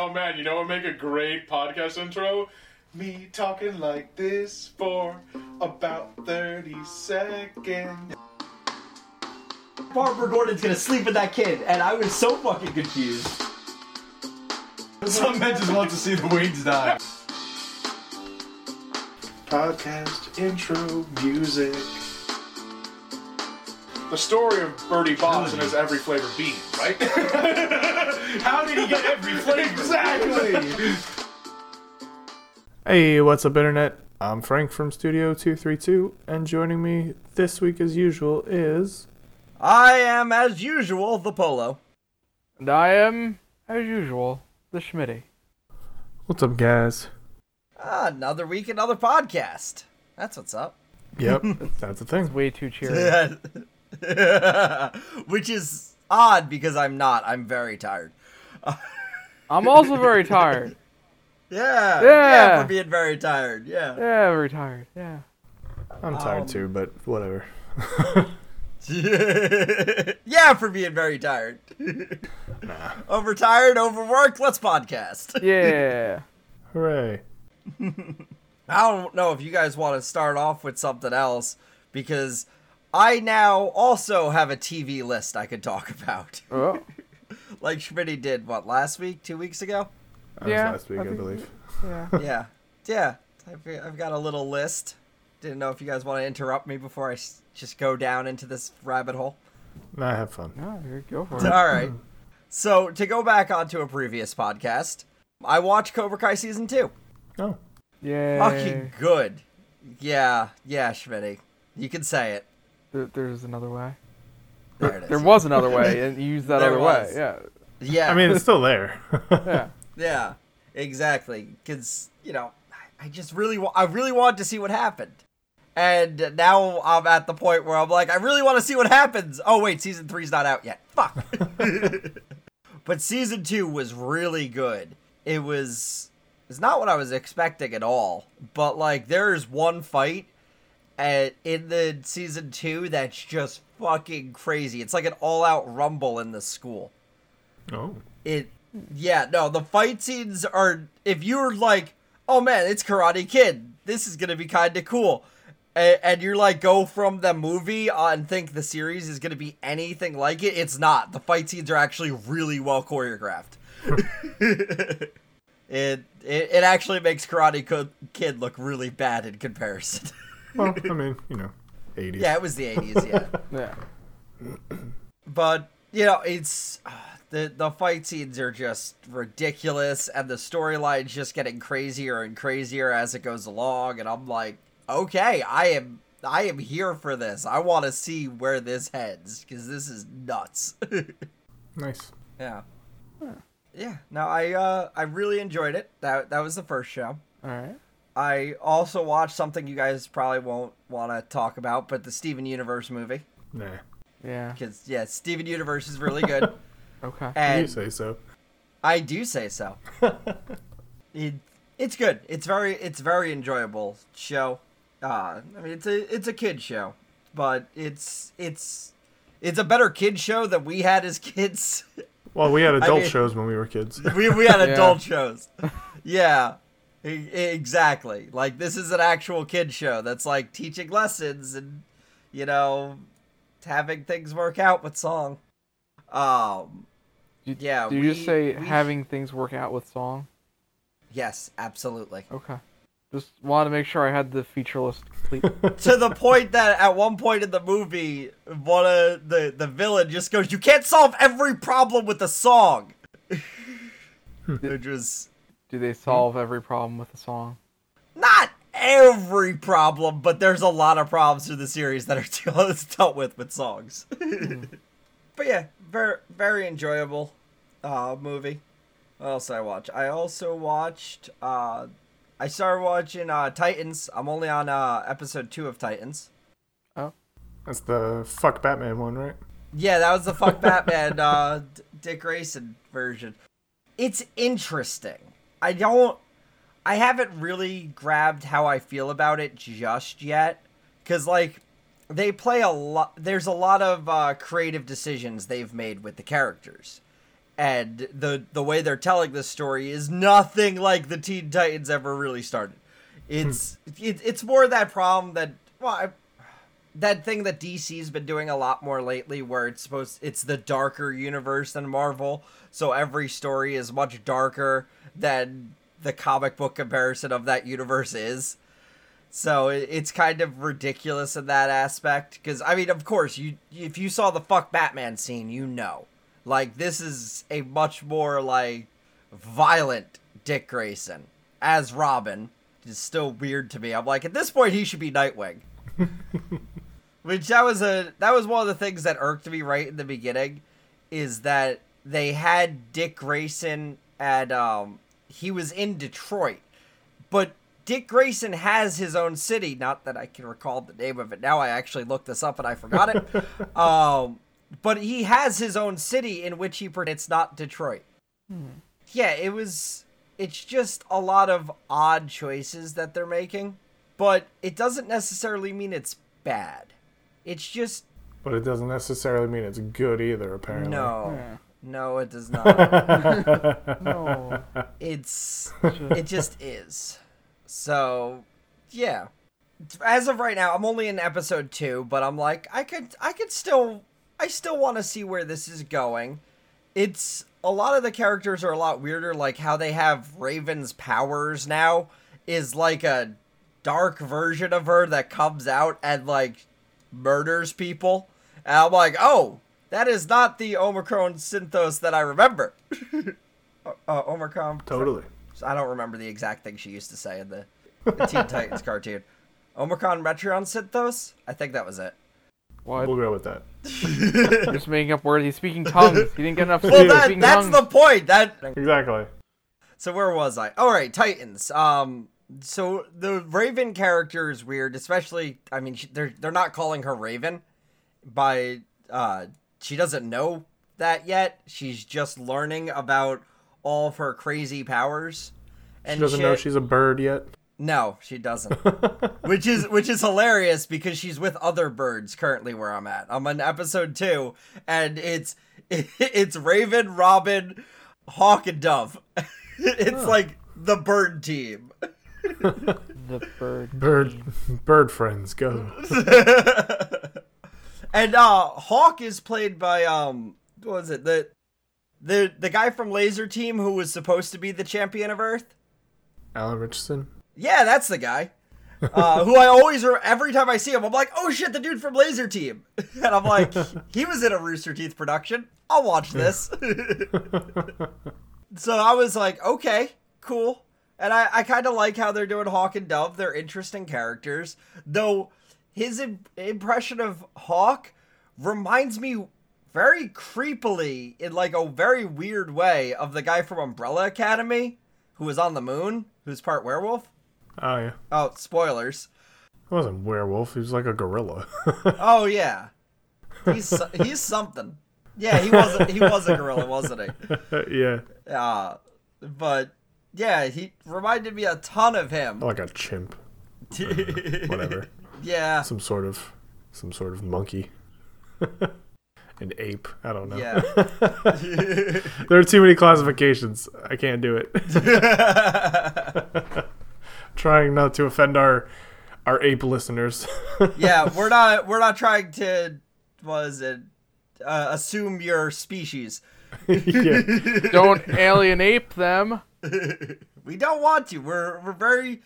oh man, you know what would make a great podcast intro? Me talking like this for about 30 seconds. Barbara Gordon's gonna sleep with that kid, and I was so fucking confused. Some men just want to see the wings die. Podcast intro music. The story of Bertie Bott's and his every flavor bean, right? How did he get every flavor? exactly! Hey, what's up, Internet? I'm Frank from Studio 232, and joining me this week, as usual, is. I am, as usual, the Polo. And I am, as usual, the Schmitty. What's up, guys? Ah, another week, another podcast. That's what's up. Yep, that's the thing. Way too cheery. Which is odd because I'm not. I'm very tired. I'm also very tired. Yeah. Yeah. for being very tired. Yeah. Yeah, very tired. Yeah. I'm tired Um, too, but whatever. yeah, for being very tired. Nah. Overtired, overworked. Let's podcast. Yeah. Hooray. I don't know if you guys want to start off with something else because I now also have a TV list I could talk about. Oh, like Schmitty did, what, last week? Two weeks ago? That was Yeah, last week, I I, think- believe. yeah. yeah. Yeah. I've, I've got a little list. Didn't know if you guys want to interrupt me before I s- just go down into this rabbit hole. Nah, have fun. No, here, go for it. All right. So, to go back onto a previous podcast, I watched Cobra Kai season two. Oh, Yay. Fucking good. Yeah, yeah, Schmitty. You can say it. There, there's another way. There it is. There was another way, and you used that There other was. way. Yeah. yeah. I mean, it's still there. Yeah. Yeah, exactly. Because you know, I- I just really, wa- I really wanted to see what happened, and now I'm at the point where I'm like, I really want to see what happens. Oh wait, season three's not out yet. Fuck. but season two was really good. It was, it's not what I was expecting at all. But like, there's one fight in the season two that's just fucking crazy. It's like an all-out rumble in the school. Oh. it yeah no the fight scenes are if you're like oh man it's karate kid. This is gonna be kind of cool. And, and you're like go from the movie and think the series is gonna be anything like it it's not. The fight scenes are actually really well choreographed. It, it it actually makes karate kid look really bad in comparison Well, I mean, you know, 80s. yeah it was the 80s yeah Yeah. but you know it's uh, the the fight scenes are just ridiculous and the storyline's just getting crazier and crazier as it goes along and i'm like okay i am i am here for this i want to see where this heads because this is nuts Nice. yeah yeah no i uh i really enjoyed it that that was the first show All right. I also watched something you guys probably won't want to talk about but the steven universe movie Nah. Yeah. because yeah steven universe is really good Okay. You say so. I do say so. it, it's good. It's very it's very enjoyable show. Uh, I mean it's a it's a kid show, but it's it's it's a better kid show than we had as kids. Well, we had adult mean- shows when we were kids. we we had Yeah. adult shows. Yeah. Exactly. Like this is an actual kid show that's like teaching lessons and you know having things work out with song. Um You- yeah, Do you just say we- having things work out with song? yes, absolutely. Okay. Just wanted to make sure I had the feature list complete. to the point that at one point in the movie, one of the the villain just goes, "You can't solve every problem with a song," which was Do they solve every problem with a song? not every problem, but there's a lot of problems through the series that are dealt- dealt with with songs. but yeah, very very enjoyable uh, movie. What else did I watch? I also watched. Uh, I started watching uh, Titans. I'm only on uh, episode two of Titans. Oh, that's the fuck Batman one, right? Yeah, that was the fuck Batman uh, D- Dick Grayson version. It's interesting. I don't. I haven't really grabbed how I feel about it just yet, because like they play a lot. There's a lot of uh, creative decisions they've made with the characters, and the the way they're telling this story is nothing like the Teen Titans ever really started. It's it, it's more that problem that well, I, that thing that DC's been doing a lot more lately, where it's supposed it's the darker universe than Marvel, so every story is much darker than the comic book comparison of that universe is. So it's kind of ridiculous in that aspect because I mean, of course, you if you saw the fuck Batman scene, you know, like this is a much more like violent Dick Grayson as Robin. It's still weird to me. I'm like, at this point, he should be Nightwing. Which that was a that was one of the things that irked me right in the beginning, is that they had Dick Grayson at um he was in Detroit, but Dick Grayson has his own city. Not that I can recall the name of it now. I actually looked this up and I forgot it. um, but he has his own city in which he. It's not Detroit. Yeah, it was. It's just a lot of odd choices that they're making, but it doesn't necessarily mean it's bad. It's just But it doesn't necessarily mean it's good either, apparently. no, Yeah. No, it does not. No. it's it just is. So, yeah. As of right now, I'm only in episode 2, but I'm like I could I could still I still want to see where this is going. It's a lot of the characters are a lot weirder like how they have Raven's powers now is like a dark version of her that comes out and like murders people. And I'm like, "Oh, that is not the Omicron Synthos that I remember." uh, Omicron Totally. I don't remember the exact thing she used to say in the, the Teen Titans cartoon. Omicron Metron Synthos? I think that was it. What? We'll go with that. Just making up words. He's speaking tongues. He didn't get enough sleep. Well, that, that's tongues. the point. That Exactly. so where was I? All right, Titans. Um, so the Raven character is weird, especially. I mean, she, they're they're not calling her Raven. By uh, she doesn't know that yet. She's just learning about all of her crazy powers. And She doesn't know she's a bird yet. No, she doesn't. which is which is hilarious because she's with other birds currently where I'm at. I'm on episode two, and it's it's Raven, Robin, Hawk, and Dove. it's like the bird team. The bird. Bird, bird friends, go. And uh Hawk is played by um what was it the the the guy from Laser Team who was supposed to be the champion of Earth. Alan Ritchson. Yeah, that's the guy. Uh, who I always, every time I see him, I'm like, oh shit, the dude from Laser Team. And I'm like, he was in a Rooster Teeth production. I'll watch this. so I was like, okay, cool. And I, I kind of like how they're doing Hawk and Dove. They're interesting characters. Though his im- impression of Hawk reminds me very creepily, in like a very weird way, of the guy from Umbrella Academy who was on the moon, who's part werewolf. Oh yeah. Oh, spoilers. He wasn't werewolf. He was like a gorilla. Oh yeah, he's he's something. Yeah, he was a, he was a gorilla, wasn't he? yeah. Uh, but yeah, he reminded me a ton of him. Like a chimp. Whatever. Yeah, Some sort of, some sort of monkey. An ape. I don't know. yeah. There are too many classifications. I can't do it. Trying not to offend our our ape listeners. yeah, we're not we're not trying to was it uh, assume your species. yeah. Don't alienate them. We don't want to. We're we're very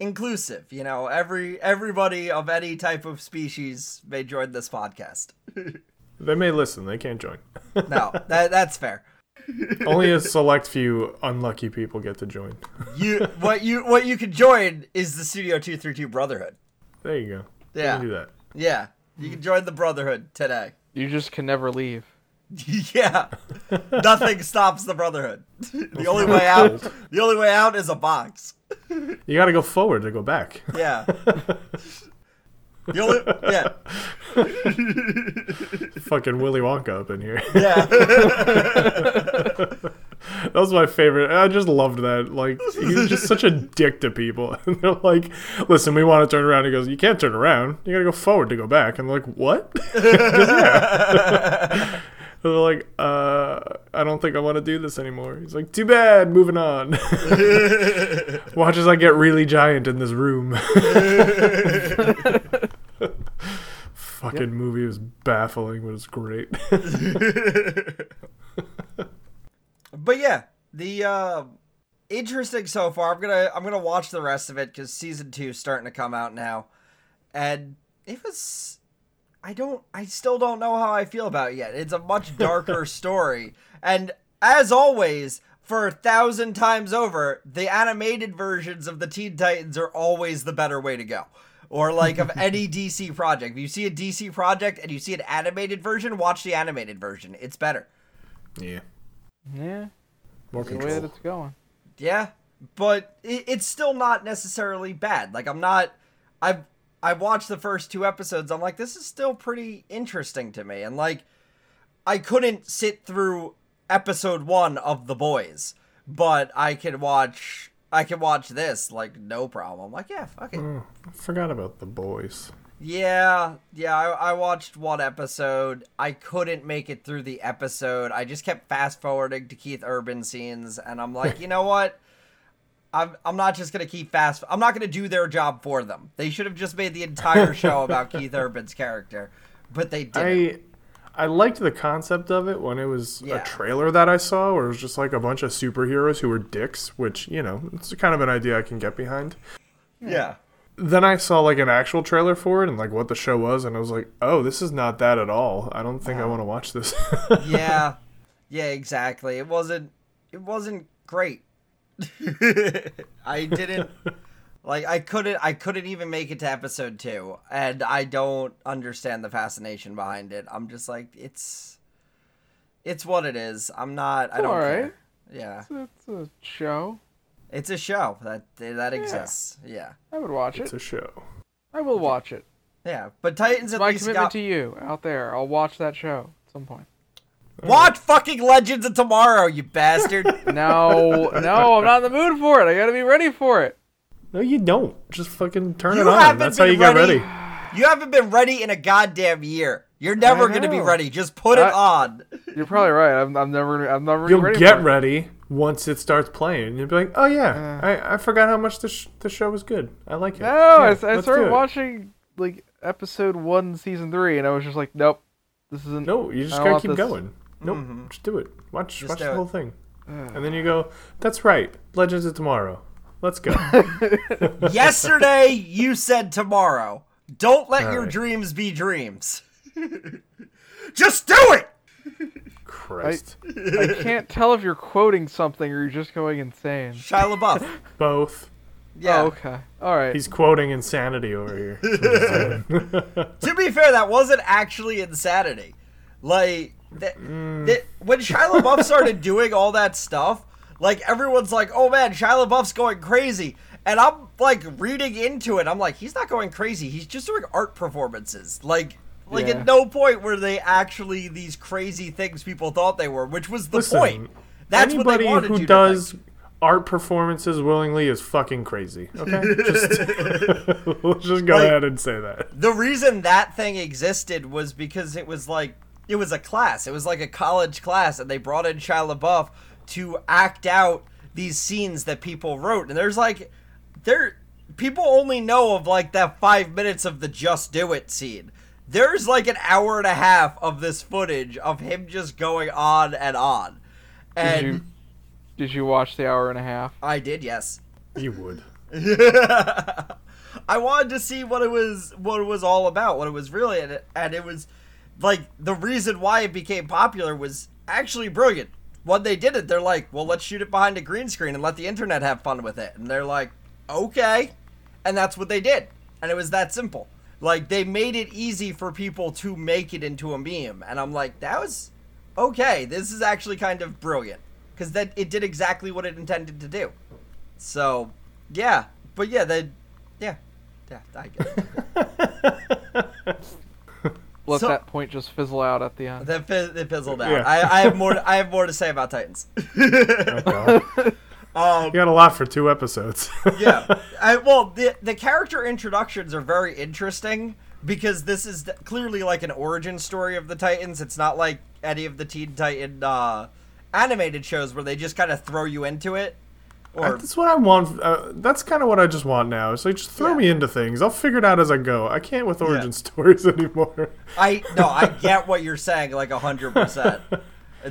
inclusive. You know, every everybody of any type of species may join this podcast. They may listen. They can't join. No, that that's fair. Only a select few unlucky people get to join. You what you what you can join is the Studio Two Three Two Brotherhood. There you go. You Yeah, can do that. yeah. You can join the Brotherhood today. You just can never leave. yeah, nothing stops the Brotherhood. the only way out, the only way out is a box. You got to go forward to go back. Yeah. The only yeah Fucking Willy Wonka up in here. yeah That was my favorite. I just loved that. Like he's just such a dick to people. And they're like, "Listen, we want to turn around." He goes, "You can't turn around. You got to go forward to go back." And they're like, "What?" Goes, yeah. They're like, uh, I don't think I want to do this anymore. He's like, too bad, moving on. Watch as I get really giant in this room. Fucking movie was baffling, but it's great. But yeah, the uh interesting so far. I'm gonna I'm gonna watch the rest of it because season two's starting to come out now, and it was. I don't. I still don't know how I feel about it yet. It's a much darker story, and as always, for a thousand times over, the animated versions of the Teen Titans are always the better way to go. Or like of any DC project. If you see a DC project and you see an animated version, watch the animated version. It's better. yeah, Yeah, more the way that control. it's going. Yeah, but it, it's still not necessarily bad. Like I'm not. I've I watched the first two episodes. I'm like, this is still pretty interesting to me, and like, I couldn't sit through episode one of The Boys, but I can watch. I can watch this like no problem. Like yeah, fuck it. Oh, I forgot about the boys. Yeah, yeah, I, I watched one episode. I couldn't make it through the episode. I just kept fast forwarding to Keith Urban scenes, and I'm like, you know what? I'm I'm not just gonna keep fast. I'm not gonna do their job for them. They should have just made the entire show about Keith Urban's character, but they didn't. I I liked the concept of it when it was Yeah. a trailer that I saw where it was just like a bunch of superheroes who were dicks, which, you know, it's kind of an idea I can get behind. yeah, Then I saw like an actual trailer for it and like what the show was and I was like, "Oh, this is not that at all. I don't think I want to watch this." yeah, yeah, exactly. It wasn't. It wasn't great. I didn't like. I couldn't. I couldn't even make it to episode two, and I don't understand the fascination behind it. I'm just like, it's, it's what it is. I'm not. I don't alright. care. Yeah, It's, it's a show. it's a show that that exists. Yeah, I would watch it's it. It's a show. I will watch it. yeah. But Titans at My least commitment got to you out there. I'll watch that show at some point. Watch fucking Legends of Tomorrow, you bastard. No, no, I'm not in the mood for it. I gotta be ready for it. No, you don't. Just fucking turn You it on. haven't That's how been you get ready. ready. You haven't been ready in a goddamn year. You're never gonna be know. ready. Just put it on. You're probably right. I'm, I'm never, I'm never You'll ready get for it. ready once it starts playing. You'll be like, "Oh yeah, I, I forgot how much the sh- the show was good. I like it." No, Yeah, I, I let's started watching like episode one, season three, and I was just like, nope, this isn't. No, you just I gotta want keep this. going. Nope, mm-hmm. just do it. Watch Just watch do the it. whole thing, and then you go. That's right. Legends of Tomorrow. Let's go. Yesterday you said tomorrow. Don't let All your right. dreams be dreams. Just do it. Christ. I can't tell if you're quoting something or you're just going insane. Shia LaBeouf. Both. Yeah. Oh, okay. All right. He's quoting insanity over here. To be fair, that wasn't actually insanity. Like that, mm. that- when Shia LaBeouf started doing all that stuff, like everyone's like, "Oh man, Shia LaBeouf's going crazy," and I'm like reading into it. I'm like, he's not going crazy. He's just doing art performances. Like, like Yeah. at no point were they actually these crazy things people thought they were, which was the Listen, point. That's what Anybody who does art performances willingly is fucking crazy. Okay, just let's just go Like- ahead and say that. the reason that thing existed was because it was like it was a class. It was like a college class, and they brought in Shia LaBeouf to act out these scenes that people wrote. And there's like there people only know of like that five minutes of the just do it scene. There's like an hour and a half of this footage of him just going on and on. did And you did you watch the hour and a half? I did, yes. You would. I wanted to see what it was what it was all about, what it was really and it, and it was like the reason why it became popular was actually brilliant. When they did it, they're like, "Well, let's shoot it behind a green screen and let the internet have fun with it." And they're like, "Okay." And that's what they did. And it was that simple. Like they made it easy for people to make it into a meme. And I'm like, "That was okay. This is actually kind of brilliant." Cuz that it did exactly what it intended to do. So, yeah. But yeah, they yeah. Yeah, I. Let So- that point just fizzle out at the end. That fizz- it fizzled out. Yeah. I, I have more. I have more to say about Titans. Oh, Um, you got a lot for two episodes. yeah. I, well, the the character introductions are very interesting because this is clearly like an origin story of the Titans. It's not like any of the Teen Titan uh, animated shows where they just kind of throw you into it. Or That's what I want. Uh, that's kind of what I just want now. It's like just throw Yeah. me into things. I'll figure it out as I go. I can't with origin stories anymore. I no, I get what you're saying, like a hundred percent.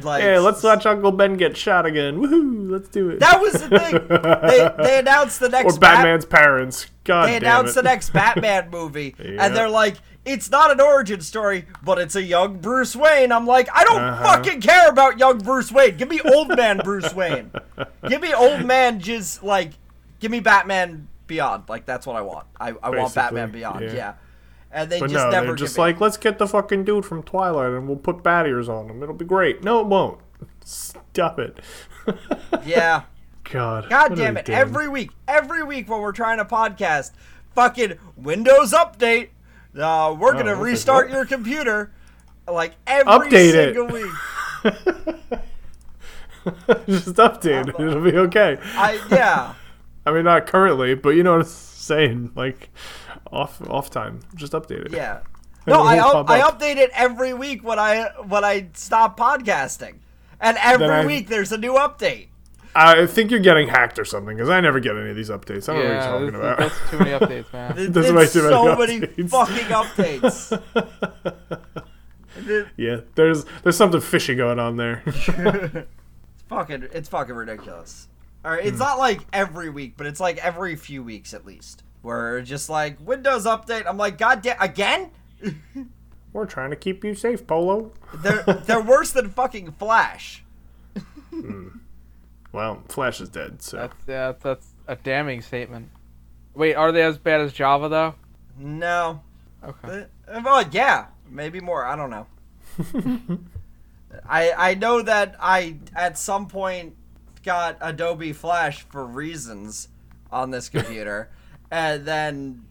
Like, Hey, let's watch Uncle Ben get shot again. Woohoo! Let's do it. That was the thing. They they announced the next or Batman's parents. God They announced the next Batman movie, Yeah. and they're like, "It's not an origin story, but it's a young Bruce Wayne." I'm like, I don't Uh-huh. fucking care about young Bruce Wayne. Give me old man Bruce Wayne. Give me old man, just like, give me Batman Beyond. Like that's what I want. I, I want Batman Beyond. Yeah. yeah. And they But just no, never they're just me- like, let's get the fucking dude from Twilight and we'll put bat ears on him. It'll be great. No, it won't. Stop it. yeah. God. God damn it! Every week, every week when we're trying to podcast, fucking Windows update. Uh, we're gonna Oh, restart your computer, like every Update it. single week. just update it. It'll be okay. I yeah. I mean, not currently, but you know what I'm saying. Like, off off time. Just update it. Yeah. No, I up, I update it every week when I when I stop podcasting, and every I- week there's a new update. I think you're getting hacked or something because I never get any of these updates. I don't Yeah, know what you're talking about. that's too many updates, man. It- There's too many so many updates. fucking updates. Yeah, there's there's something fishy going on there. It's fucking it's fucking ridiculous. All right, it's hmm. not like every week, but it's like every few weeks at least. Where it's just like Windows update. I'm like, God damn, again? We're trying to keep you safe, Polo. They're they're worse than fucking Flash. Hmm. Well, Flash is dead, so That's yeah, that's, that's a damning statement. Wait, are they as bad as Java though? No, Okay. Uh, well, yeah, maybe more. I don't know. I I know that I at some point got Adobe Flash for reasons on this computer, and then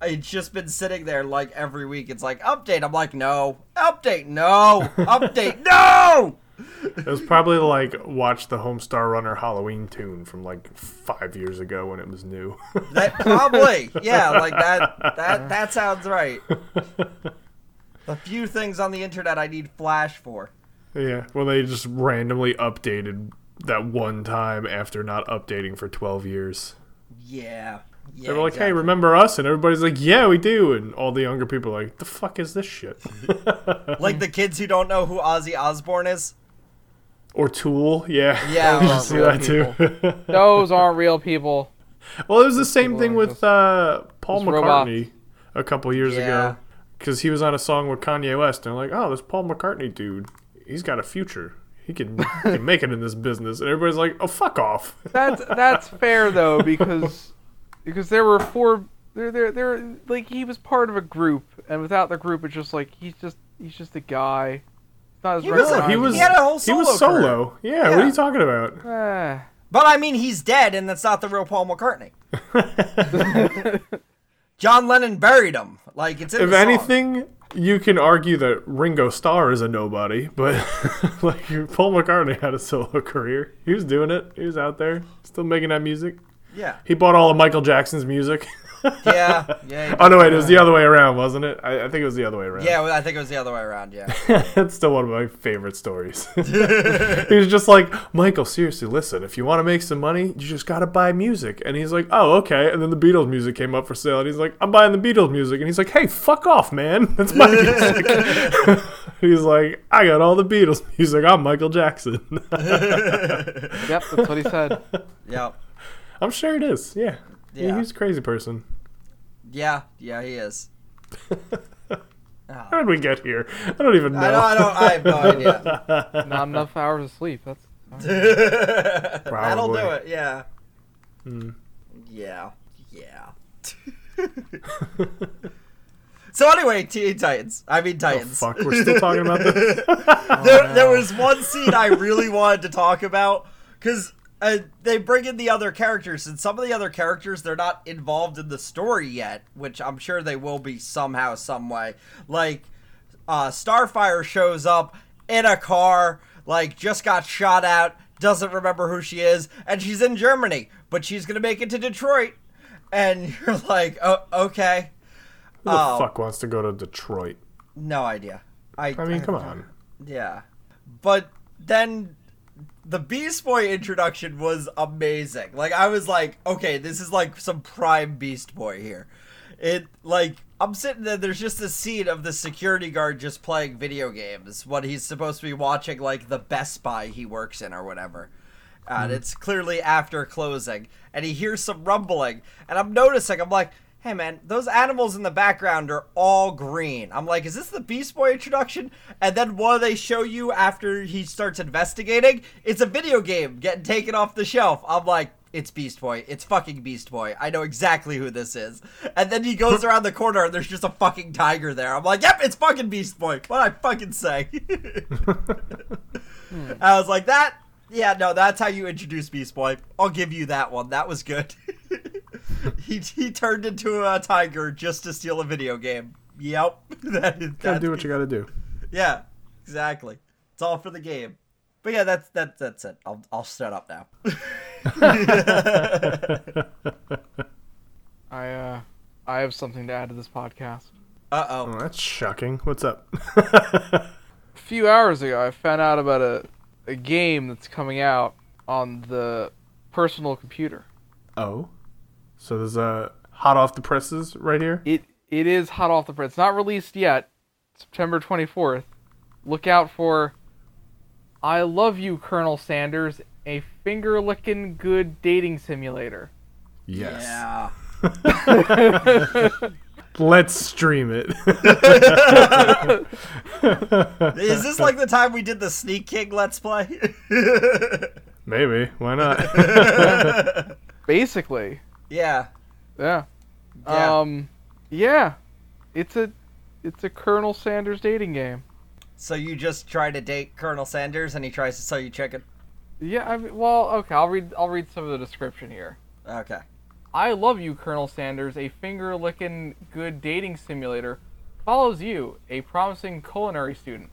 it's just been sitting there like every week. It's like update. I'm like, no, update, no, update, no. It was probably like watch the Homestar Runner Halloween toon from like five years ago when it was new. That probably, yeah, like that. That that sounds right. A few things on the internet I need Flash for. yeah, when they just randomly updated that one time after not updating for 12 years. Yeah. Yeah. They were like, exactly. hey, remember us? And everybody's like, yeah, we do. And all the younger people are like, the fuck is this shit? like the kids who don't know who Ozzy Osbourne is. Or Tool, yeah. Yeah. I Those see aren't that real too. Those aren't real people. well, it was the same thing with just- uh, Paul just robots. McCartney a couple years Yeah. ago. Because he was on a song with Kanye West. And they're like, oh, this Paul McCartney dude, he's got a future. He can, he can make it in this business. And everybody's like, oh, fuck off. That's that's fair though because because there were four. There there there like he was part of a group and without the group it's just like he's just he's just a guy. It's not as He was a- recognizable. he was He had a whole he was solo career. solo. Yeah, what are you talking about? Ah. But I mean, he's dead, and that's not the real Paul McCartney. John Lennon buried him. Like it's in if the anything, you can argue that Ringo Starr is a nobody, but like Paul McCartney had a solo career. He was doing it. He was out there, still making that music. Yeah. He bought all of Michael Jackson's music. Yeah. Yeah. oh no, wait, it was the other way around, wasn't it? I, I think it was the other way around. Yeah, I think it was the other way around. Yeah. that's still one of my favorite stories. he was just like, Michael, seriously, listen, if you want to make some money, you just got to buy music. And he's like, oh, okay. And then the Beatles music came up for sale, and he's like, I'm buying the Beatles music. And he's like, hey, fuck off, man. That's my music. he's like, I got all the Beatles music. I'm Michael Jackson. Yep, that's what he said. Yep. I'm sure it is. Yeah. Yeah. Yeah. He's a crazy person. Yeah. Yeah. He is. How did we get here? I don't even know. I don't. I don't. I have no idea. Not enough hours of sleep. That's That'll do it. Yeah. Hmm. Yeah. Yeah. so anyway, Teen Titans. I mean Oh, Titans. fuck, we're still talking about this? there, there was one scene I really wanted to talk about because uh, they bring in the other characters, and some of the other characters they're not involved in the story yet, which I'm sure they will be somehow, some way. Like uh, Starfire shows up in a car, like just got shot at, doesn't remember who she is, and she's in Germany, but she's gonna make it to Detroit, and you're like, oh, okay, Who the Oh. fuck wants to go to Detroit? no idea. I, I mean, come on. Yeah. but then the Beast Boy introduction was amazing. Like I was like, okay, this is like some prime Beast Boy here. It like I'm sitting there. There's just a scene of the security guard just playing video games when he's supposed to be watching like the Best Buy he works in or whatever. And mm-hmm. it's clearly after closing, and he hears some rumbling, and I'm noticing. I'm like, hey man, those animals in the background are all green. I'm like, is this the Beast Boy introduction? And then what do they show you after he starts investigating? It's a video game getting taken off the shelf. I'm like, it's Beast Boy. It's fucking Beast Boy. I know exactly who this is. And then he goes around the corner and there's just a fucking tiger there. I'm like, yep, it's fucking Beast Boy. What I fucking say? I was like, that. Yeah, no, that's how you introduce Beast Boy. I'll give you that one. That was good. he he turned into a tiger just to steal a video game. Yep. that is, Gotta that's- do what you gotta do. Yeah, exactly. It's all for the game. But yeah, that's that's that's it. I'll I'll shut up now. I uh, I have something to add to this podcast. Uh oh. Oh, that's shocking. What's up? A few hours ago, I found out about a a game that's coming out on the personal computer. oh, so there's a hot off the presses right here. It it is hot off the press. It's Not released yet. September 24th. Look out for I Love You Colonel Sanders, a finger licking good dating simulator. Yes. Yeah. Let's stream it. Is this like the time we did the Sneak King Let's Play? Maybe. Why not? Basically. yeah. Yeah. Yeah. Um yeah. It's a it's a Colonel Sanders dating game. So you just try to date Colonel Sanders and he tries to sell you chicken? Yeah, I mean, well, okay, I'll read I'll read some of the description here. Okay. I Love You, Colonel Sanders, a finger licking good dating simulator, follows you, a promising culinary student,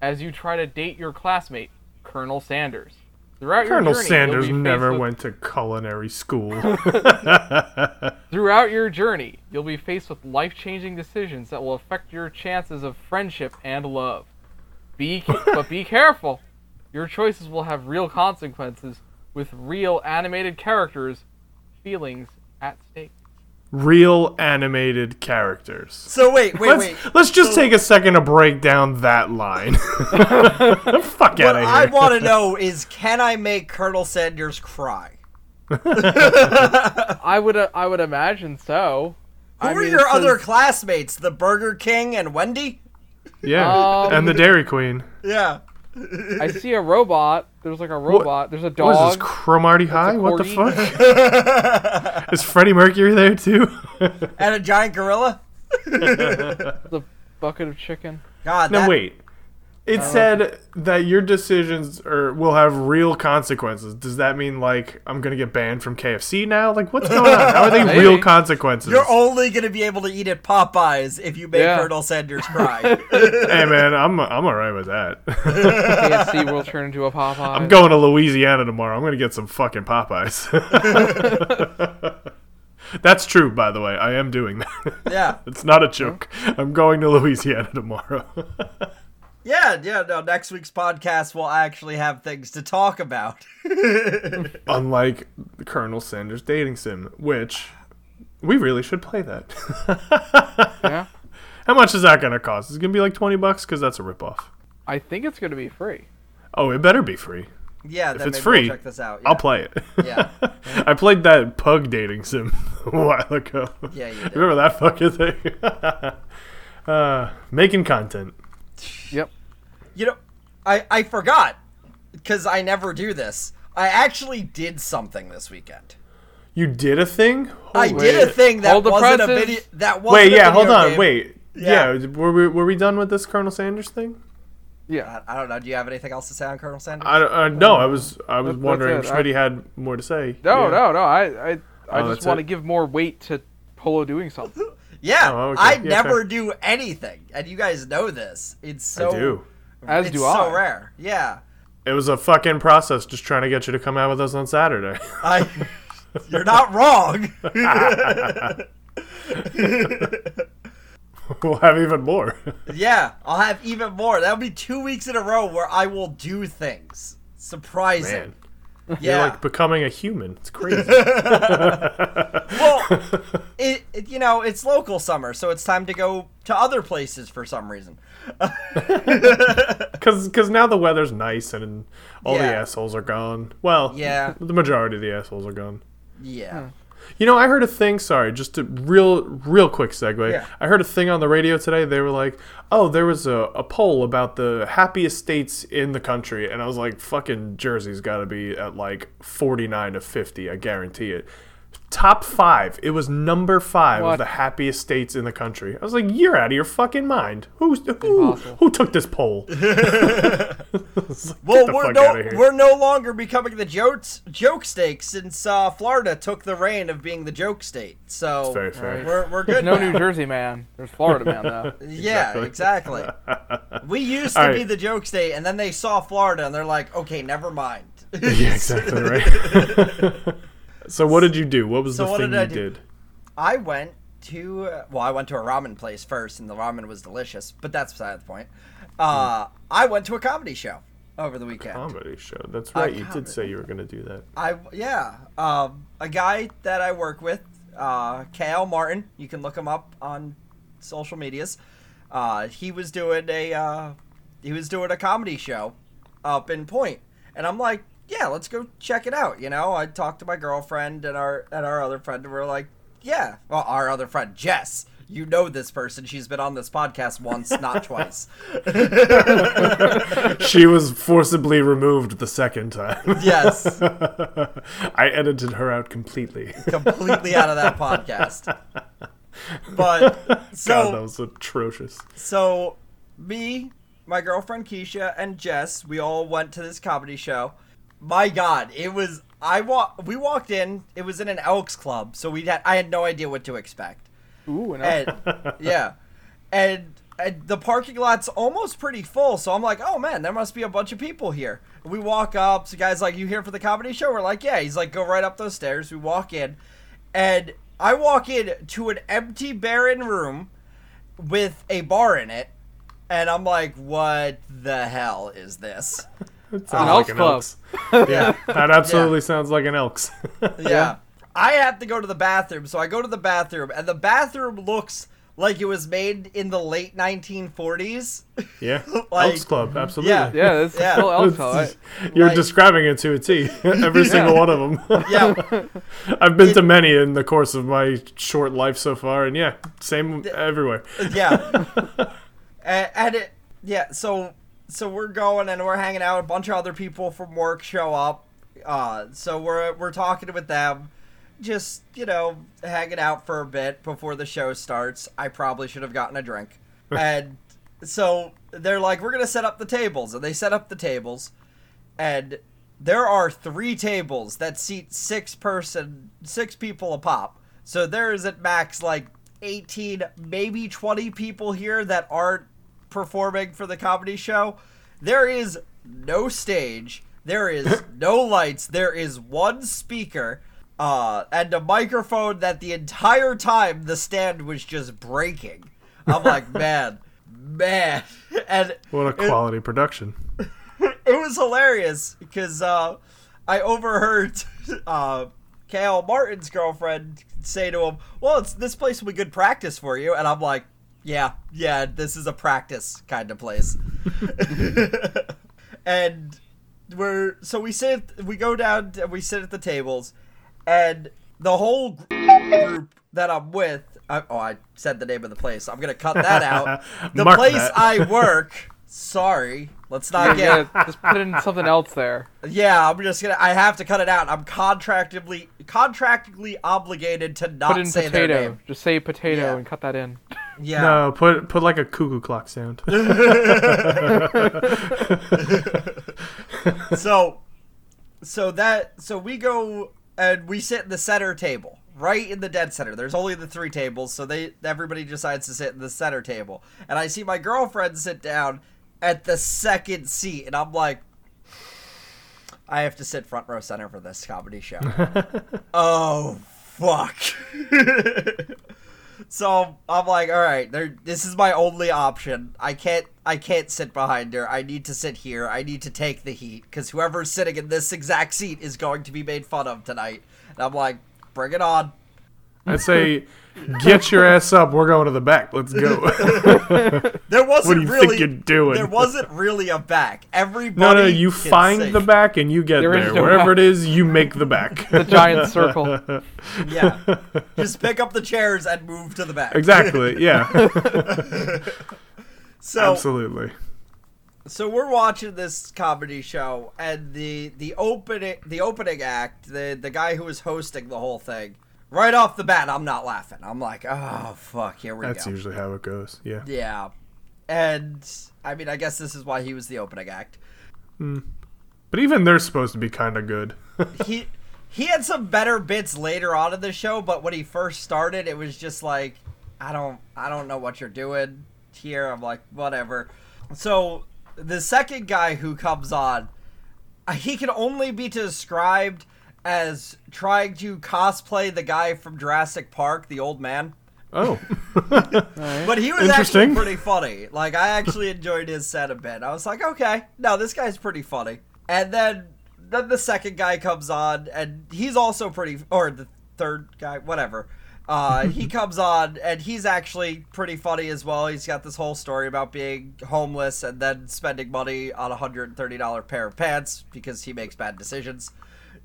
as you try to date your classmate, Colonel Sanders. Throughout Colonel your journey, Sanders you'll be faced never with- went to culinary school. Throughout your journey, you'll be faced with life-changing decisions that will affect your chances of friendship and love. Be but be careful. Your choices will have real consequences with real animated characters, feelings at stake. Real animated characters. So wait, wait, let's, wait. let's just take a second to break down that line. Fuck What out of here. What I want to know is can I make Colonel Sanders cry? I would uh, I would imagine so. Who I are mean, your it other says- classmates? The Burger King and Wendy? yeah, Um, and the Dairy Queen. Yeah. I see a robot. There's like a robot. There's a dog. What is dog. this, Cromarty High? What the fuck? is Freddie Mercury there too? and a giant gorilla? the bucket of chicken. God, no, that, wait. It said that your decisions are will have real consequences. Does that mean like I'm gonna get banned from KFC now? Like what's going on? How are they Maybe. real consequences? You're only gonna be able to eat at Popeyes if you make Yeah. Colonel Sanders cry. hey man, I'm I'm alright with that. KFC will turn into a Popeye. I'm going to Louisiana tomorrow. I'm gonna get some fucking Popeyes. That's true, by the way. I am doing that. yeah, it's not a joke. I'm going to Louisiana tomorrow. Yeah, yeah. No, next week's podcast will actually have things to talk about. Unlike Colonel Sanders dating sim, which we really should play that. yeah. How much is that gonna cost? Is it gonna be like twenty bucks? Because that's a ripoff. I think it's going to be free. Oh, it better be free. yeah, If then it's maybe free, we'll check this out. I'll play it. Yeah. I played that pug dating sim a while ago. Yeah, you did. Remember that fucking thing? uh, making content. Yep. You know, I I forgot because I never do this. I actually did something this weekend. You did a thing? I Holy did a thing that wasn't a video. That wasn't Wait, a yeah, hold on, game. wait. Yeah. Yeah, were we were we done with this Colonel Sanders thing? Yeah. I, I don't know. Do you have anything else to say on Colonel Sanders? I, uh, no, I was I was That's- wondering that's if it. I- Schmitty had more to say. No, Yeah. no, no. I, I, I Oh, just that's want to give more weight to Polo doing something. yeah, Oh, okay. I Yeah, never fair. do anything, and you guys know this. It's so I do. As it's do so rare. Yeah, It was a fucking process just trying to get you to come out with us on Saturday. I. you're not wrong. we'll have even more. Yeah, I'll have even more. That'll be two weeks in a row where I will do things. Surprising. Man, yeah. you're like becoming a human. It's crazy. well, it, it you know it's local summer, so it's time to go to other places for some reason. Because now the weather's nice and all the assholes are gone. Well, Yeah. the majority of the assholes are gone. Yeah. Hmm. You know, I heard a thing. Sorry, just a real, real quick segue. Yeah. I heard a thing on the radio today. They were like, "Oh, there was a, a poll about the happiest states in the country," and I was like, "Fucking Jersey's got to be at like forty nine to fifty. I guarantee it." Top five. It was number five What? of the happiest states in the country. I was like, "You're out of your fucking mind. Who's who? Who took this poll?" Well, we're no we're no longer becoming the joke joke state since uh, Florida took the reign of being the joke state. So Very fair. we're we're good. No now. New Jersey man. There's Florida man though. Yeah, exactly. we used to All be the joke state, and then they saw Florida, and they're like, okay, never mind. Yeah, exactly right. So, what did you do? What was So the what thing did I you do? did? I went to well, I went to a ramen place first, and the ramen was delicious. But that's beside the point. Uh, I went to a comedy show over the weekend. comedy show. That's right. you comedy. did say you were going to do that. I yeah, um, a guy that I work with, uh, Kale Martin. You can look him up on social medias. Uh, he was doing a uh, he was doing a comedy show up in Point, and I'm like, yeah, let's go check it out. You know, I talked to my girlfriend and our and our other friend, and we're like, yeah, well, our other friend Jess. You know this person. She's been on this podcast once, not twice. she was forcibly removed the second time. Yes, I edited her out completely. completely out of that podcast. But so God, that was atrocious. So, me, my girlfriend Keisha, and Jess, we all went to this comedy show. My God, it was. I wa- We walked in. It was in an Elks Club, so we had. I had no idea what to expect. Ooh, and And yeah, and, and the parking lot's almost pretty full. So I'm like, oh man, there must be a bunch of people here. We walk up. So guys like, you here for the comedy show? We're like, yeah. He's like, go right up those stairs. We walk in, and I walk in to an empty, barren room with a bar in it, and I'm like, what the hell is this? It sounds An like Elks an Club. Elks. Yeah, that absolutely sounds like an Elks. Yeah. I have to go to the bathroom, so I go to the bathroom, and the bathroom looks like it was made in the late 1940s. yeah, Like- Elks Club, absolutely. Yeah. yeah, this Yeah. still Elks Club. right? You're Like- describing it to a T. Every single one of them. Yeah, I've been to many in the course of my short life so far, and yeah, same everywhere. yeah. and, and it, yeah, so so we're going and we're hanging out. A bunch of other people from work show up. Uh, so we're we're talking with them, just you know, hanging out for a bit before the show starts. I probably should have gotten a drink, and so they're like, "We're gonna set up the tables," and they set up the tables, and there are three tables that seat six person, six people a pop. So there is at max like 18, maybe 20 people here that aren't performing for the comedy show. There is no stage. There is no lights. There is one speaker uh, and a microphone that the entire time the stand was just breaking. I'm like, man, man. And What a it- quality production. it was hilarious because uh, I overheard uh, Kale Martin's girlfriend say to him, "Well, it's this place will be good practice for you," and I'm like, "Yeah, yeah, this is a practice kind of place." and we're so we sit, we go down, and we sit at the tables, and the whole group that I'm with. I, oh, I said the name of the place. I'm gonna cut that out. The Mark place that. I work. Sorry, let's not Yeah, get. just put in something else there. Yeah, I'm just gonna. I have to cut it out. I'm contractually contractually obligated to not Put in say their potato. name. Just say potato Yeah. and cut that in. Yeah. No, put put like a cuckoo clock sound. So, so that so we go and we sit in the center table, right in the dead center. There's only the three tables, so they everybody decides to sit in the center table. And I see my girlfriend sit down at the second seat, and I'm like, I have to sit front row center for this comedy show. oh fuck. So I'm like, all right, there. This is my only option. I can't. I can't sit behind her. I need to sit here. I need to take the heat because whoever's sitting in this exact seat is going to be made fun of tonight. And I'm like, bring it on. I'd say, get your ass up. We're going to the back. Let's go. There wasn't what do you really. think you're doing? There wasn't really a back. Everybody. no, no, you can find sing. the back and you get There is there. no Wherever back. it is, you make the back. The giant circle. Yeah. Just pick up the chairs and move to the back. exactly. Yeah. So Absolutely. so we're watching this comedy show and the the opening the opening act the the guy who was hosting the whole thing right off the bat i'm not laughing i'm like oh fuck here we That's go That's usually how it goes. Yeah. yeah and i mean i guess this is why he was the opening act But even they're supposed to be kind of good. he he had some better bits later on in the show but when he first started it was just like i don't i don't know what you're doing here i'm like whatever so the second guy who comes on uh, he can only be described as trying to cosplay the guy from jurassic park the old man Oh. but he was actually pretty funny. Like I actually enjoyed his set a bit. I was like, okay, no, this guy's pretty funny. And then then the second guy comes on, and he's also pretty, or the third guy, whatever. Uh, he comes on, and he's actually pretty funny as well. He's got this whole story about being homeless and then spending money on a hundred and thirty dollar pair of pants because he makes bad decisions.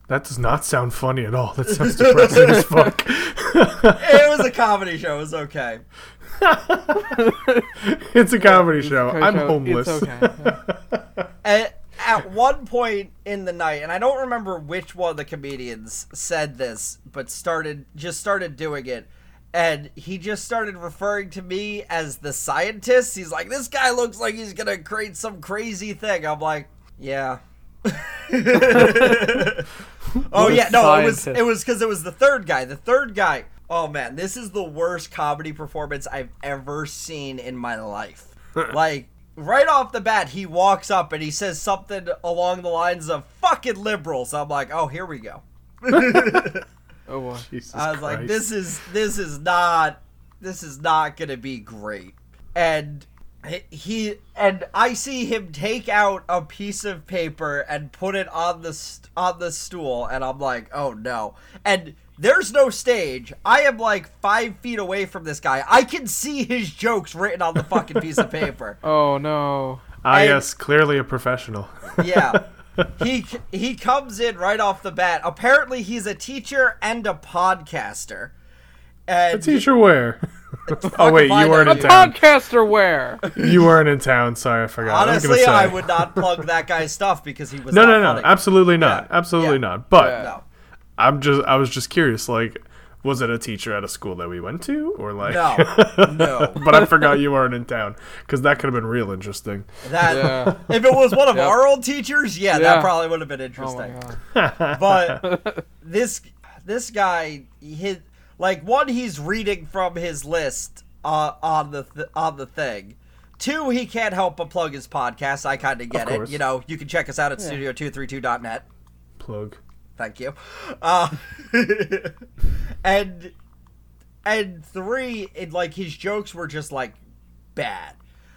That does not sound funny at all. That sounds depressing as fuck. It was a comedy show. It was okay. It's a comedy show. I'm Coach, homeless. It's okay. Yeah. at, at one point in the night, and I don't remember which one of the comedians said this, but started just started doing it, and he just started referring to me as the scientist. He's like, "This guy looks like he's gonna create some crazy thing." I'm like, "Yeah." oh yeah, no, it was it was because it was the third guy. The third guy. Oh man, this is the worst comedy performance I've ever seen in my life. like right off the bat, he walks up and he says something along the lines of "fucking liberals." I'm like, oh, here we go. Oh boy. Jesus I was like, this is this is not this is not gonna be great. And he- he and I see him take out a piece of paper and put it on the st- on the stool, and I'm like, oh no. And there's no stage. I am like five feet away from this guy. I can see his jokes written on the fucking piece of paper. Oh no. Ah, and- yes, clearly a professional. Yeah. He he comes in right off the bat. Apparently, he's a teacher and a podcaster. And A teacher where? oh wait, you weren't know in you. town. Podcaster where? You weren't in town. Sorry, I forgot. Honestly, gonna say. I would not plug that guy's stuff because he was No, not no, no, funny. absolutely not, Yeah. absolutely Yeah. not. But Yeah. No, I'm just, I was just curious. Like, was it a teacher at a school that we went to, or like? no, no. but I forgot you weren't in town because that could have been real interesting. That Yeah. if it was one of Yep. our old teachers, yeah, Yeah. that probably would have been Oh interesting. god. but this this guy, he like one, he's reading from his list uh, on the th- on the thing. Two, he can't help but plug his podcast. I kind of get it. You know, you can check us out at studio232.net. Plug. Thank you. Uh, and and three, it, like his jokes were just like bad.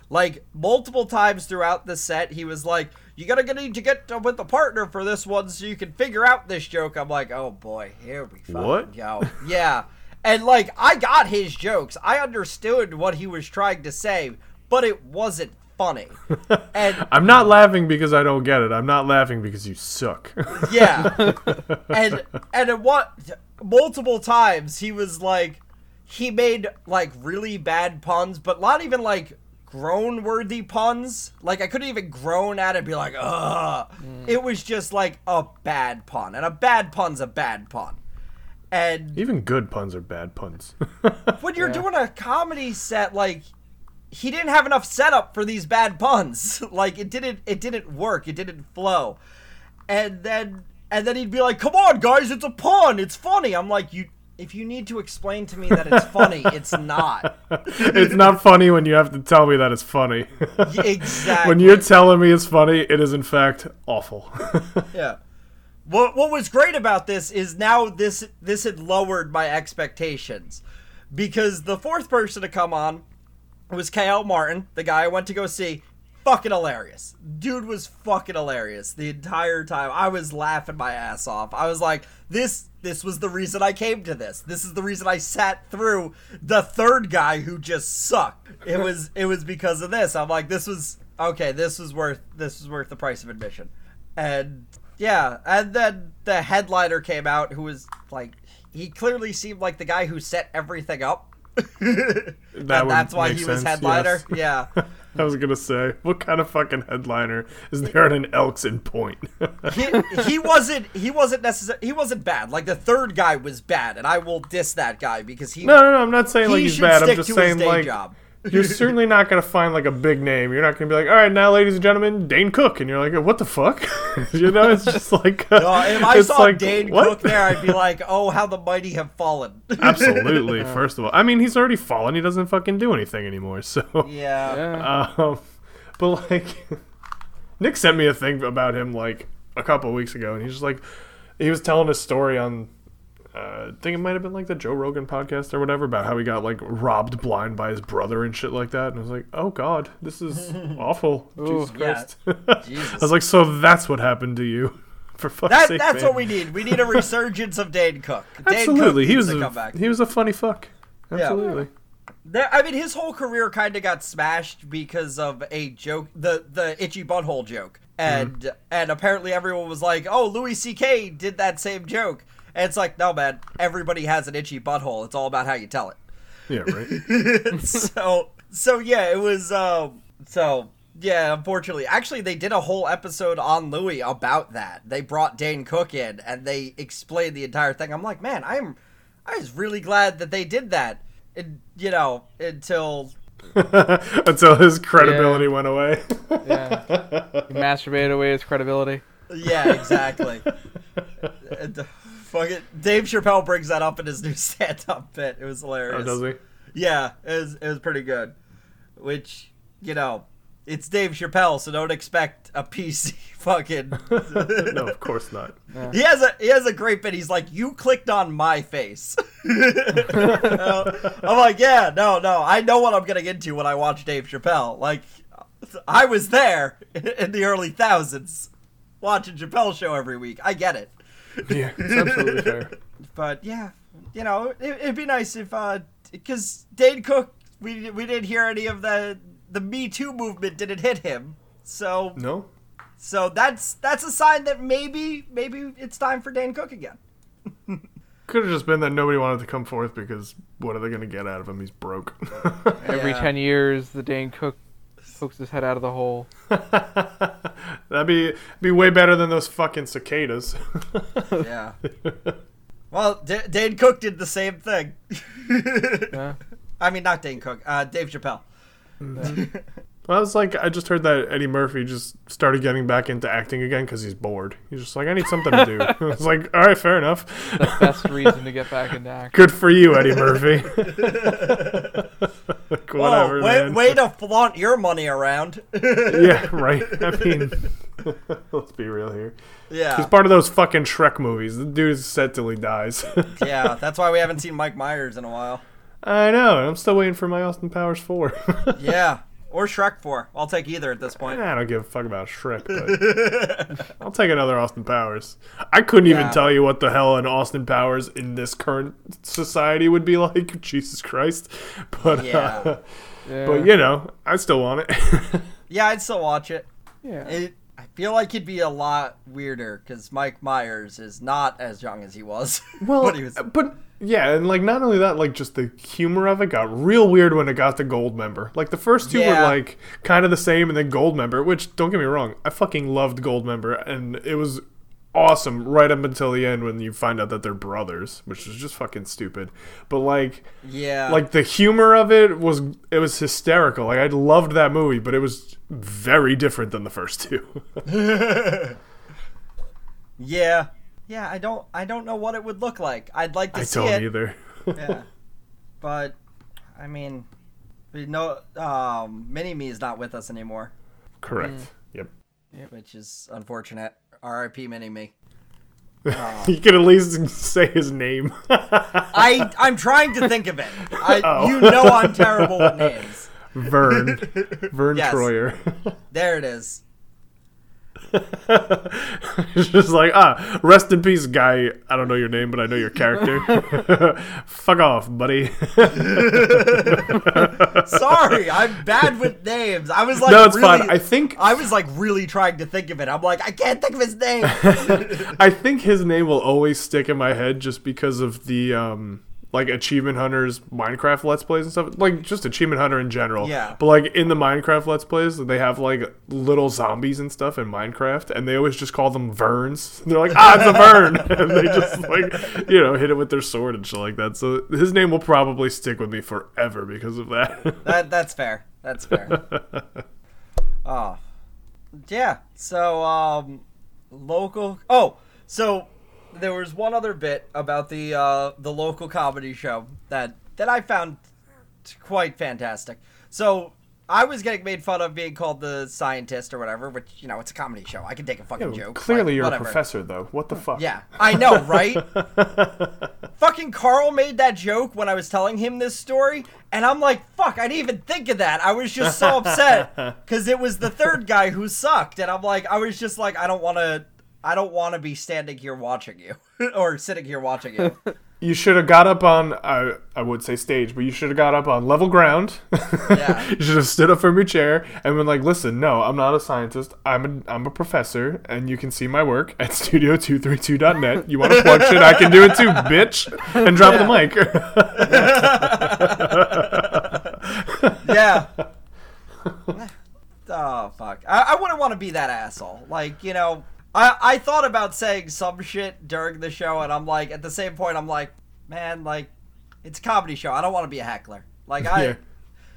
Like multiple times throughout the set, he was like, "You gotta get- need to get uh, with a partner for this one so you can figure out this joke." I'm like, "Oh boy, here we fucking What? go." Yeah, and like I got his jokes, I understood what he was trying to say, but it wasn't funny. And I'm not laughing because I don't get it. I'm not laughing because you suck. Yeah. and and it what multiple times he was like he made like really bad puns, but not even like groan worthy puns. Like I couldn't even groan at it and be like, ugh. Mm. It was just like a bad pun. And a bad pun's a bad pun. And Even good puns are bad puns. when you're doing a comedy set, like he didn't have enough setup for these bad puns. like it didn't it didn't work. It didn't flow. And then and then he'd be like, "Come on, guys, it's a pun. It's funny." I'm like, "You if you need to explain to me that it's funny, it's not." it's not funny when you have to tell me that it's funny. exactly. when you're telling me it's funny, it is in fact awful. Yeah. What what was great about this is now this this had lowered my expectations because the fourth person to come on was KL Martin, the guy I went to go see. Fucking hilarious. Dude was fucking hilarious the entire time. I was laughing my ass off. I was like, this this was the reason I came to this. This is the reason I sat through the third guy who just sucked. It was it was because of this. I'm like, this was okay, this was worth this was worth the price of admission. And yeah, and then the headliner came out who was like he clearly seemed like the guy who set everything up. That and that's why he was headliner. yes. Yeah. I was gonna say, what kind of fucking headliner is there at an Elks in Point? he, he wasn't he wasn't necessary he wasn't bad. Like the third guy was bad, and I will diss that guy because he no, no, no. I'm not saying he like he's bad. I'm just to saying like job. You're certainly not gonna find like a big name. You're not gonna be like, all right, now, ladies and gentlemen, Dane Cook, and you're like, what the fuck? you know, it's just like, uh, No, if I saw like, Dane what? Cook there, I'd be like, "Oh, how the mighty have fallen." Absolutely. First of all, I mean, he's already fallen. He doesn't fucking do anything anymore. So, yeah. Yeah. um, but like, Nick sent me a thing about him like a couple weeks ago, and he's just like, he was telling a story on. Uh, I think it might have been like the Joe Rogan podcast or whatever about how he got like robbed blind by his brother and shit like that. And I was like, oh god, this is awful. Jesus Yeah. Christ. Jesus. I was like, so that's what happened to you. For fuck's That, sake, that's man. what we need. We need a resurgence of Dane Cook. Dane Absolutely, Cook he was a, he was a funny fuck. Absolutely. There, I mean, his whole career kind of got smashed because of a joke, the the itchy butthole joke, and Mm-hmm. and apparently everyone was like, "Oh, Louis C.K. did that same joke," and it's like, no, man, everybody has an itchy butthole. It's all about how you tell it. Yeah, right. so so yeah, it was um so yeah, unfortunately. Actually they did a whole episode on Louis about that. They brought Dane Cook in and they explained the entire thing. I'm like, man, I'm I was really glad that they did that. And you know, until Until his credibility went away. Yeah. He masturbated away his credibility. Yeah, exactly. and, fuck it. Dave Chappelle brings that up in his new stand up bit. It was hilarious. oh, does he? Yeah, it was, it was pretty good. Which, you know, it's Dave Chappelle, so don't expect a PC fucking. No, of course not. he has a he has a great bit. He's like, "You clicked on my face." I'm like, "Yeah, no, no, I know what I'm getting into when I watch Dave Chappelle. Like, I was there in the early thousands, watching Chappelle show every week. I get it." Yeah, it's absolutely fair. But yeah, you know, it, it'd be nice if, uh, because Dane Cook, we we didn't hear any of the the Me Too movement didn't hit him, so No? so that's that's a sign that maybe maybe it's time for Dane Cook again. Could have just been that nobody wanted to come forth because what are they going to get out of him? He's broke. Every Yeah. 10 years, the Dane Cook pokes his head out of the hole. That'd be be way better than those fucking cicadas. Yeah. well, D- Dane Cook did the same thing. Yeah. I mean, not Dane Cook, uh, Dave Chappelle. I was like, I just heard that Eddie Murphy just started getting back into acting again because he's bored. He's just like, I need something to do. I was like, all right, fair enough. Best reason to get back into acting. Good for you, Eddie Murphy. Like, Whatever, way, man. way to flaunt your money around. yeah, right. I mean, let's be real here. yeah. He's part of those fucking Shrek movies. The dude is set till he dies. yeah, that's why we haven't seen Mike Myers in a while. I know. and I'm still waiting for my Austin Powers 4. Yeah, or Shrek 4. I'll take either at this point. I don't give a fuck about Shrek, but I'll take another Austin Powers. I couldn't even tell you what the hell an Austin Powers in this current society would be like. Jesus Christ. But, Yeah. uh, Yeah. but you know, I still want it. Yeah, I'd still watch it. yeah. It I feel like it'd be a lot weirder because Mike Myers is not as young as he was. Well, when he was. but yeah, and like not only that, like just the humor of it got real weird when it got to Goldmember. Like the first two Yeah. were like kind of the same, and then Goldmember, which don't get me wrong, I fucking loved Goldmember, and it was awesome right up until the end when you find out that they're brothers, which is just fucking stupid. But like, Yeah. like the humor of it was it was hysterical. Like I loved that movie, but it was very different than the first two. yeah. Yeah, I don't I don't know what it would look like. I'd like to see it. I see don't it. either. Yeah. But I mean we know um Mini Me is not with us anymore, Correct. Yep. which is unfortunate. R.I.P. Mini Me. you could at least say his name. I I'm trying to think of it. I, Oh. You know I'm terrible with names. Verne. Verne Yes. Troyer. There it is. it's just like, ah, rest in peace, guy. I don't know your name, but I know your character. Fuck off, buddy. Sorry, I'm bad with names. I was like, no, it's really, fine. I think I was like really trying to think of it. I'm like, I can't think of his name. I think his name will always stick in my head just because of the um like achievement hunters minecraft let's plays and stuff like just achievement hunter in general Yeah. but like in the minecraft let's plays they have like little zombies and stuff in minecraft and they always just call them verns they're like ah it's a vern and they just like you know hit it with their sword and shit like that so his name will probably stick with me forever because of that that that's fair. That's fair. Oh, yeah. So um, local. Oh, so there was one other bit about the uh, the local comedy show that that I found quite fantastic. So I was getting made fun of being called the scientist or whatever, which you know it's a comedy show. I can take a fucking joke. clearly like, you're whatever. a professor though what the fuck Yeah, I know, right? Fucking Carl made that joke when I was telling him this story, and I'm like, fuck, I didn't even think of that. I was just so upset because it was the third guy who sucked, and I'm like, I was just like, I don't want to, I don't want to be standing here watching you or sitting here watching you. You should have got up on I I would say stage, but you should have got up on level ground. Yeah. you should have stood up from your chair and been like, "Listen, no, I'm not a scientist. I'm a I'm a professor, and you can see my work at studio232.net. You want to plug shit? I can do it too, bitch." And drop the mic. yeah. oh fuck! I, I wouldn't want to be that asshole. Like you know, I I thought about saying some shit during the show, and I'm like, at the same point, I'm like, man, like, it's a comedy show. I don't want to be a heckler. Like I, Yeah.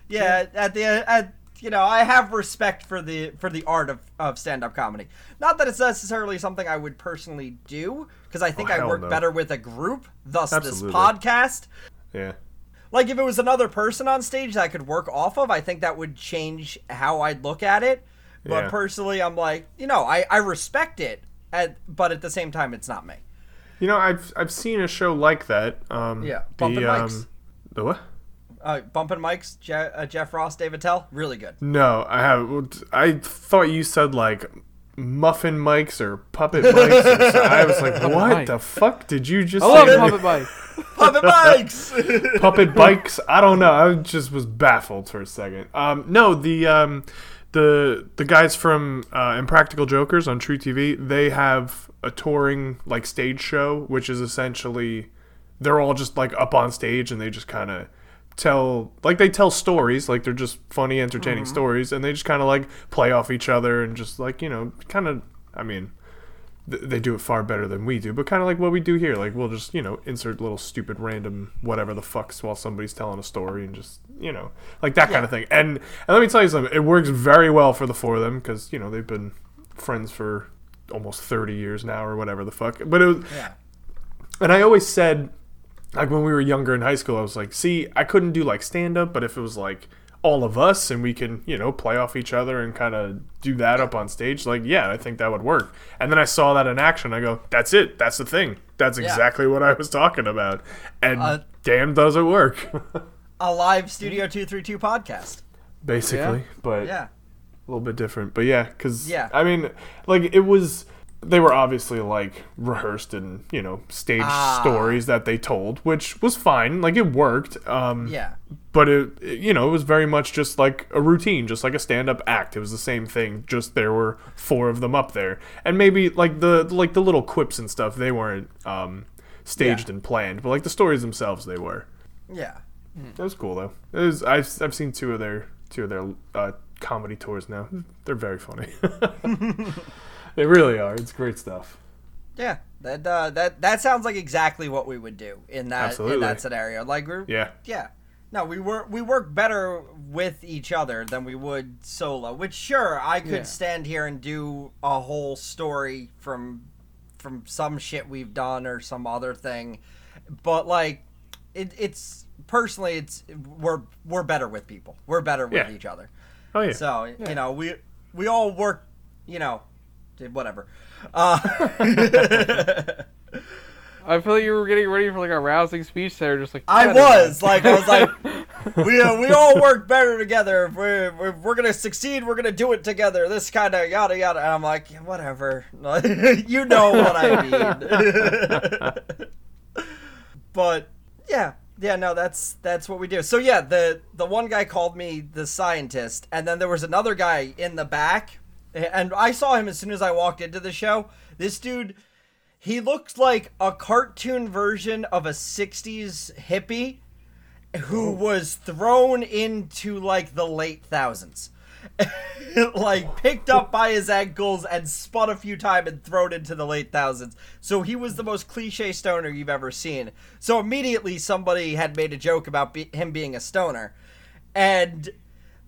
yeah, at the at you know, I have respect for the for the art of, of stand up comedy. Not that it's necessarily something I would personally do, because I think Oh, I work no. better with a group. Thus, Absolutely. this podcast. yeah. Like if it was another person on stage that I could work off of, I think that would change how I'd look at it. But Yeah. personally, I'm like, you know, I, I respect it, at, but at the same time, it's not me. You know, I've I've seen a show like that. Um, Yeah, the Bumpin' um, the what? Uh, Bumpin' Mics, Je- uh, Jeff Ross, Dave Attell, really good. No, I have. I thought you said like muffin mics or puppet mics. Or so. I was like, what mic. the fuck did you just I love say? Puppet Bike. Puppet Mike's! puppet bikes. I don't know. I just was baffled for a second. Um, no, the um, the the guys from uh, Impractical Jokers on truTV, they have a touring like stage show, which is essentially they're all just like up on stage and they just kind of tell like they tell stories like they're just funny entertaining stories and they just kind of like play off each other and just like you know kind of i mean th- they do it far better than we do, but kind of like what we do here. Like we'll just you know insert little stupid random whatever the fucks while somebody's telling a story and just you know like that kind of thing. And and let me tell you something, it works very well for the four of them because you know they've been friends for almost thirty years now or whatever the fuck. But it was, yeah. and I always said, like when we were younger in high school, I was like, see, I couldn't do like stand up, but if it was like all of us and we can, you know, play off each other and kind of do that up on stage, like, yeah, I think that would work. And then I saw that in action. I go, that's it. That's the thing. That's Yeah. exactly what I was talking about. And Uh, damn, does it work. A live Studio 232 podcast. Basically. But Yeah. a little bit different. But yeah, because Yeah. I mean, like it was. They were obviously like rehearsed and you know staged Ah. stories that they told, which was fine. Like it worked. Um, Yeah. But it, it- you know, it was very much just like a routine, just like a stand-up act. It was the same thing. Just there were four of them up there, and maybe like the like the little quips and stuff. They weren't um, staged Yeah. and planned, but like the stories themselves, they were. Yeah. that was cool though. It was I've I've seen two of their two of their uh, comedy tours now. They're very funny. they really are. It's great stuff. Yeah. That uh, that that sounds like exactly what we would do in that in that scenario. Like we're Yeah. yeah. No, we work we work better with each other than we would solo. Which sure, I could Yeah. stand here and do a whole story from from some shit we've done or some other thing. But like it, it's personally it's we're we're better with people. We're better with Yeah. each other. Oh yeah. So, you know, we we all work, you know, whatever. Uh I feel like you were getting ready for like a rousing speech there, just like I was right." like, I was like, we uh, we all work better together. If we're, we're we're gonna succeed, we're gonna do it together. This kind of yada yada. And I'm like, whatever. you know what I mean. but yeah, yeah, no, that's that's what we do. So yeah, the the one guy called me the scientist, and then there was another guy in the back, and I saw him as soon as I walked into the show. This dude. He looks like a cartoon version of a 60s hippie who was thrown into like the late thousands. like picked up by his ankles and spun a few times and thrown into the late thousands. So he was the most cliche stoner you've ever seen. So immediately somebody had made a joke about be- him being a stoner, and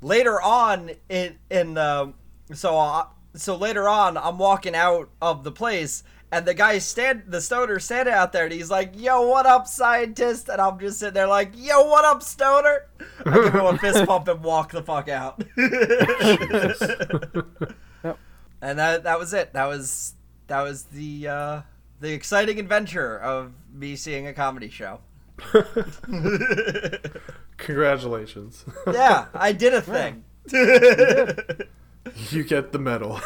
later on in in the so uh, so later on I'm walking out of the place and the guy stand the stoner standing out there and he's like yo what up scientist? And I'm just sitting there like yo what up stoner? I give him a fist pump and walk the fuck out. Yep. and that that was it. That was that was the uh the exciting adventure of me seeing a comedy show. Congratulations. yeah I did a thing. You get the medal.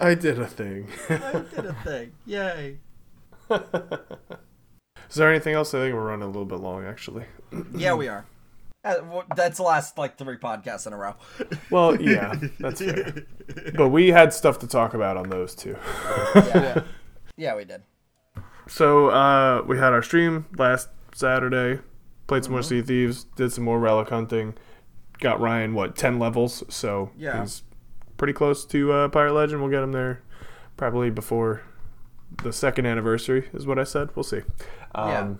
I did a thing. I did a thing yay Is there anything else? I think we're running a little bit long, actually. Yeah, we are. Uh, That's the last like three podcasts in a row. Well, yeah, that's fair. But we had stuff to talk about on those too. Yeah, yeah we did. So uh, we had our stream last Saturday. Played some more Sea Thieves. Did some more relic hunting. Got Ryan what ten levels, so Yeah. he's pretty close to uh, Pirate Legend. We'll get him there probably before the second anniversary, is what I said. We'll see. Um, Yeah.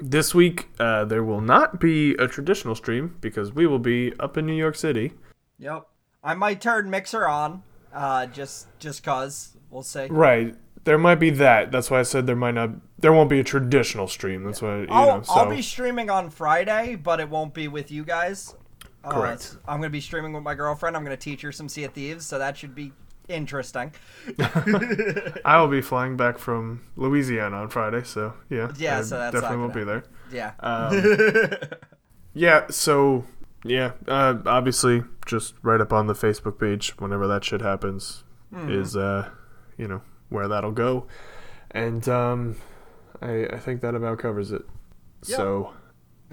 This week uh, there will not be a traditional stream because we will be up in New York City. Yep. I might turn Mixer on, uh, just just cause we'll see. Right. There might be that. That's why I said there might not. There won't be a traditional stream. That's why you I'll know. So I'll be streaming on Friday, but it won't be with you guys. Uh, Correct. I'm gonna be streaming with my girlfriend. I'm gonna teach her some Sea of Thieves, so that should be interesting. I will be flying back from Louisiana on Friday. So yeah. Yeah, I so that's definitely won't be there. Yeah. Um, yeah. So yeah. Uh, obviously, just right up on the Facebook page whenever that shit happens Mm-hmm. is uh, you know where that'll go, and um, I I think that about covers it. Yeah. So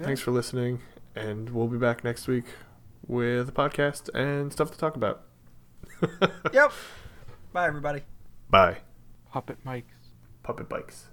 thanks for listening, and we'll be back next week with a podcast and stuff to talk about. yep. Bye, everybody. Bye. Puppet mics. Puppet bikes.